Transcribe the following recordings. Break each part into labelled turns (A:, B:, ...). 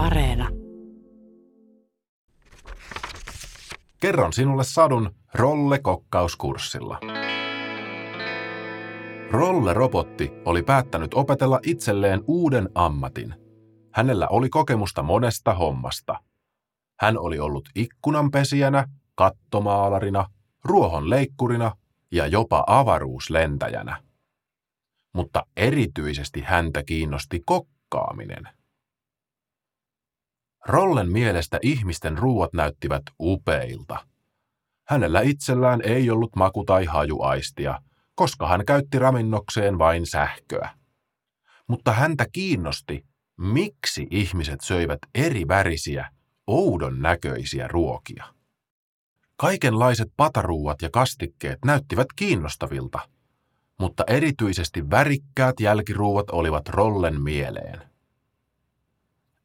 A: Areena.
B: Kerron sinulle sadun Rolle-kokkauskurssilla. Rolle-robotti oli päättänyt opetella itselleen uuden ammatin. Hänellä oli kokemusta monesta hommasta. Hän oli ollut ikkunanpesijänä, kattomaalarina, ruohonleikkurina ja jopa avaruuslentäjänä. Mutta erityisesti häntä kiinnosti kokkaaminen. Rollen mielestä ihmisten ruuat näyttivät upeilta. Hänellä itsellään ei ollut maku- tai hajuaistia, koska hän käytti ravinnokseen vain sähköä. Mutta häntä kiinnosti, miksi ihmiset söivät eri värisiä, oudon näköisiä ruokia. Kaikenlaiset pataruuat ja kastikkeet näyttivät kiinnostavilta, mutta erityisesti värikkäät jälkiruuat olivat Rollen mieleen.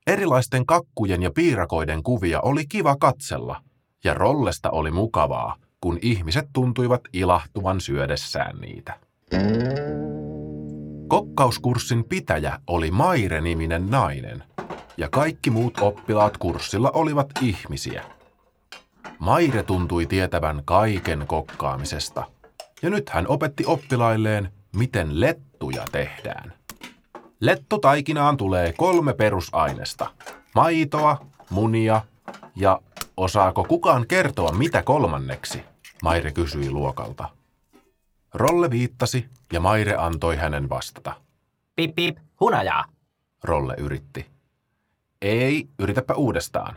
B: Erilaisten kakkujen ja piirakoiden kuvia oli kiva katsella, ja Rollesta oli mukavaa, kun ihmiset tuntuivat ilahtuvan syödessään niitä. Kokkauskurssin pitäjä oli Maire-niminen nainen, ja kaikki muut oppilaat kurssilla olivat ihmisiä. Maire tuntui tietävän kaiken kokkaamisesta, ja nyt hän opetti oppilailleen, miten lettuja tehdään. Lettutaikinaan tulee kolme perusainesta. Maitoa, munia ja osaako kukaan kertoa mitä kolmanneksi? Maire kysyi luokalta. Rolle viittasi ja Maire antoi hänen vastata.
C: Pip pip, hunajaa.
B: Rolle yritti. Ei, yritäpä uudestaan.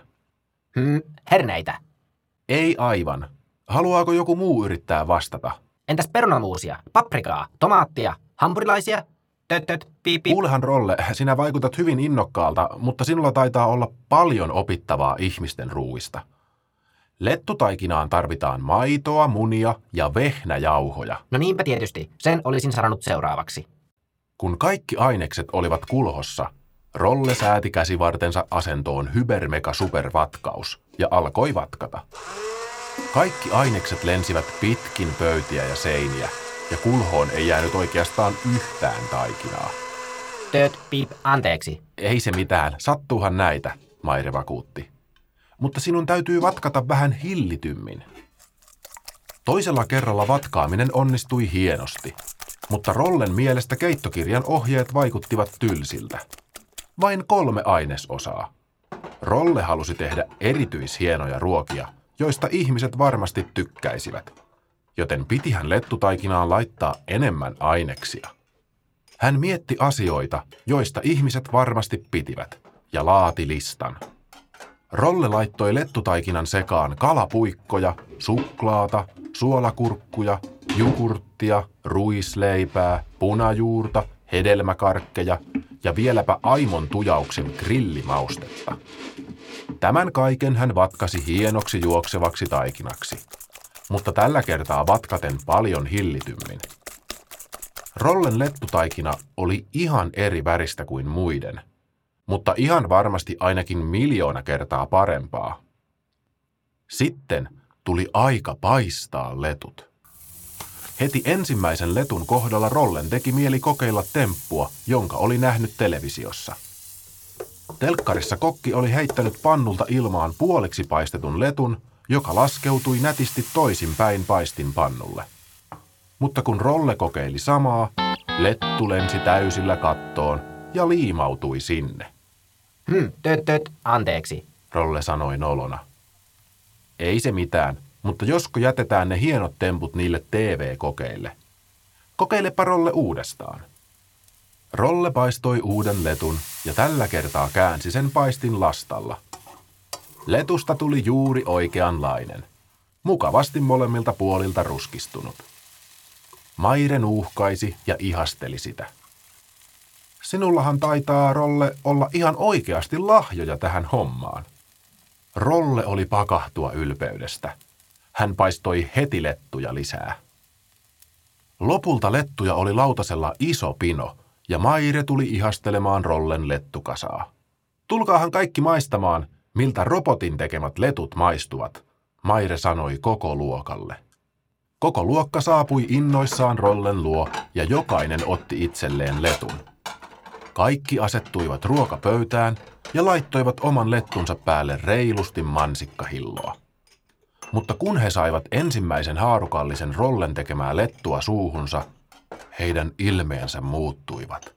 C: Hmm, herneitä.
B: Ei aivan. Haluaako joku muu yrittää vastata?
C: Entäs perunamuusia, paprikaa, tomaattia, hampurilaisia? Tötöt, pip pip.
B: Kuulehan Rolle, sinä vaikutat hyvin innokkaalta, mutta sinulla taitaa olla paljon opittavaa ihmisten ruuista. Lettutaikinaan tarvitaan maitoa, munia ja vehnäjauhoja.
C: No niinpä tietysti, sen olisin sanonut seuraavaksi.
B: Kun kaikki ainekset olivat kulhossa, Rolle sääti käsivartensa asentoon hybermeka supervatkaus ja alkoi vatkata. Kaikki ainekset lensivät pitkin pöytiä ja seiniä, ja kulhoon ei jäänyt oikeastaan yhtään taikinaa.
C: Töt, pip, anteeksi.
B: Ei se mitään, sattuuhan näitä, Maire vakuutti. Mutta sinun täytyy vatkata vähän hillitymmin. Toisella kerralla vatkaaminen onnistui hienosti, mutta Rollen mielestä keittokirjan ohjeet vaikuttivat tylsiltä. Vain kolme ainesosaa. Rolle halusi tehdä erityishienoja ruokia, joista ihmiset varmasti tykkäisivät, joten pitihän lettutaikinaan laittaa enemmän aineksia. Hän mietti asioita, joista ihmiset varmasti pitivät, ja laati listan. Rolle laittoi lettutaikinan sekaan kalapuikkoja, suklaata, suolakurkkuja, jogurttia, ruisleipää, punajuurta, hedelmäkarkkeja ja vieläpä aimon tujauksen grillimaustetta. Tämän kaiken hän vatkasi hienoksi juoksevaksi taikinaksi, mutta tällä kertaa vatkaten paljon hillitymmin. Rollen lettutaikina oli ihan eri väristä kuin muiden, mutta ihan varmasti ainakin miljoona kertaa parempaa. Sitten tuli aika paistaa letut. Heti ensimmäisen letun kohdalla Rollen teki mieli kokeilla temppua, jonka oli nähnyt televisiossa. Telkkarissa kokki oli heittänyt pannulta ilmaan puoliksi paistetun letun, joka laskeutui nätisti toisinpäin paistin pannulle. Mutta kun Rolle kokeili samaa, lettu lensi täysillä kattoon ja liimautui sinne.
C: Hmm, töt, töt, anteeksi.
B: Rolle sanoi nolona. Ei se mitään, mutta josko jätetään ne hienot temput niille TV-kokeille. Kokeilepa Rolle uudestaan. Rolle paistoi uuden letun ja tällä kertaa käänsi sen paistin lastalla. Letusta tuli juuri oikeanlainen. Mukavasti molemmilta puolilta ruskistunut. Maire nuuhkaisi ja ihasteli sitä. Sinullahan taitaa, Rolle, olla ihan oikeasti lahjoja tähän hommaan. Rolle oli pakahtua ylpeydestä. Hän paistoi heti lettuja lisää. Lopulta lettuja oli lautasella iso pino, ja Maire tuli ihastelemaan Rollen lettukasaa. Tulkaahan kaikki maistamaan, miltä robotin tekemät letut maistuvat, Maire sanoi koko luokalle. Koko luokka saapui innoissaan Rollen luo ja jokainen otti itselleen letun. Kaikki asettuivat ruokapöytään ja laittoivat oman lettunsa päälle reilusti mansikkahilloa. Mutta kun he saivat ensimmäisen haarukallisen rollen tekemää lettua suuhunsa, heidän ilmeensä muuttuivat.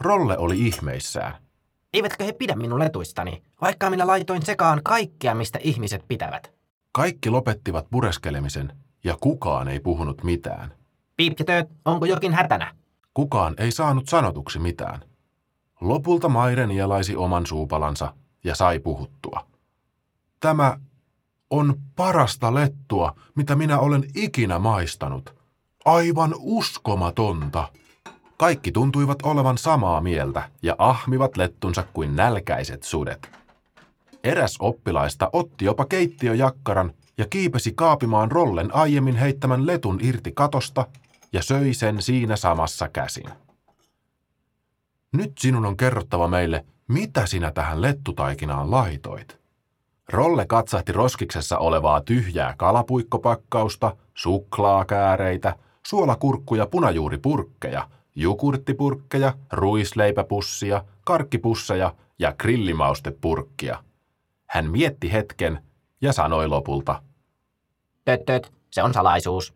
B: Rolle oli ihmeissään.
C: Eivätkö he pidä minun letuistani, vaikka minä laitoin sekaan kaikkea, mistä ihmiset pitävät?
B: Kaikki lopettivat pureskelemisen ja kukaan ei puhunut mitään.
C: Piip ja tööt, onko jokin hätänä?
B: Kukaan ei saanut sanotuksi mitään. Lopulta Maire nielaisi oman suupalansa ja sai puhuttua. Tämä on parasta lettua, mitä minä olen ikinä maistanut. Aivan uskomatonta. Kaikki tuntuivat olevan samaa mieltä ja ahmivat lettunsa kuin nälkäiset sudet. Eräs oppilaista otti jopa keittiöjakkaran ja kiipesi kaapimaan rollen aiemmin heittämän letun irti katosta ja söi sen siinä samassa käsin. Nyt sinun on kerrottava meille, mitä sinä tähän lettutaikinaan laitoit. Rolle katsahti roskiksessa olevaa tyhjää kalapuikkopakkausta, suklaakääreitä, suolakurkkuja, punajuuripurkkeja, jukurttipurkkeja, ruisleipäpussia, karkkipusseja ja grillimaustepurkkia. Hän mietti hetken ja sanoi lopulta.
C: Tööt, tööt, se on salaisuus.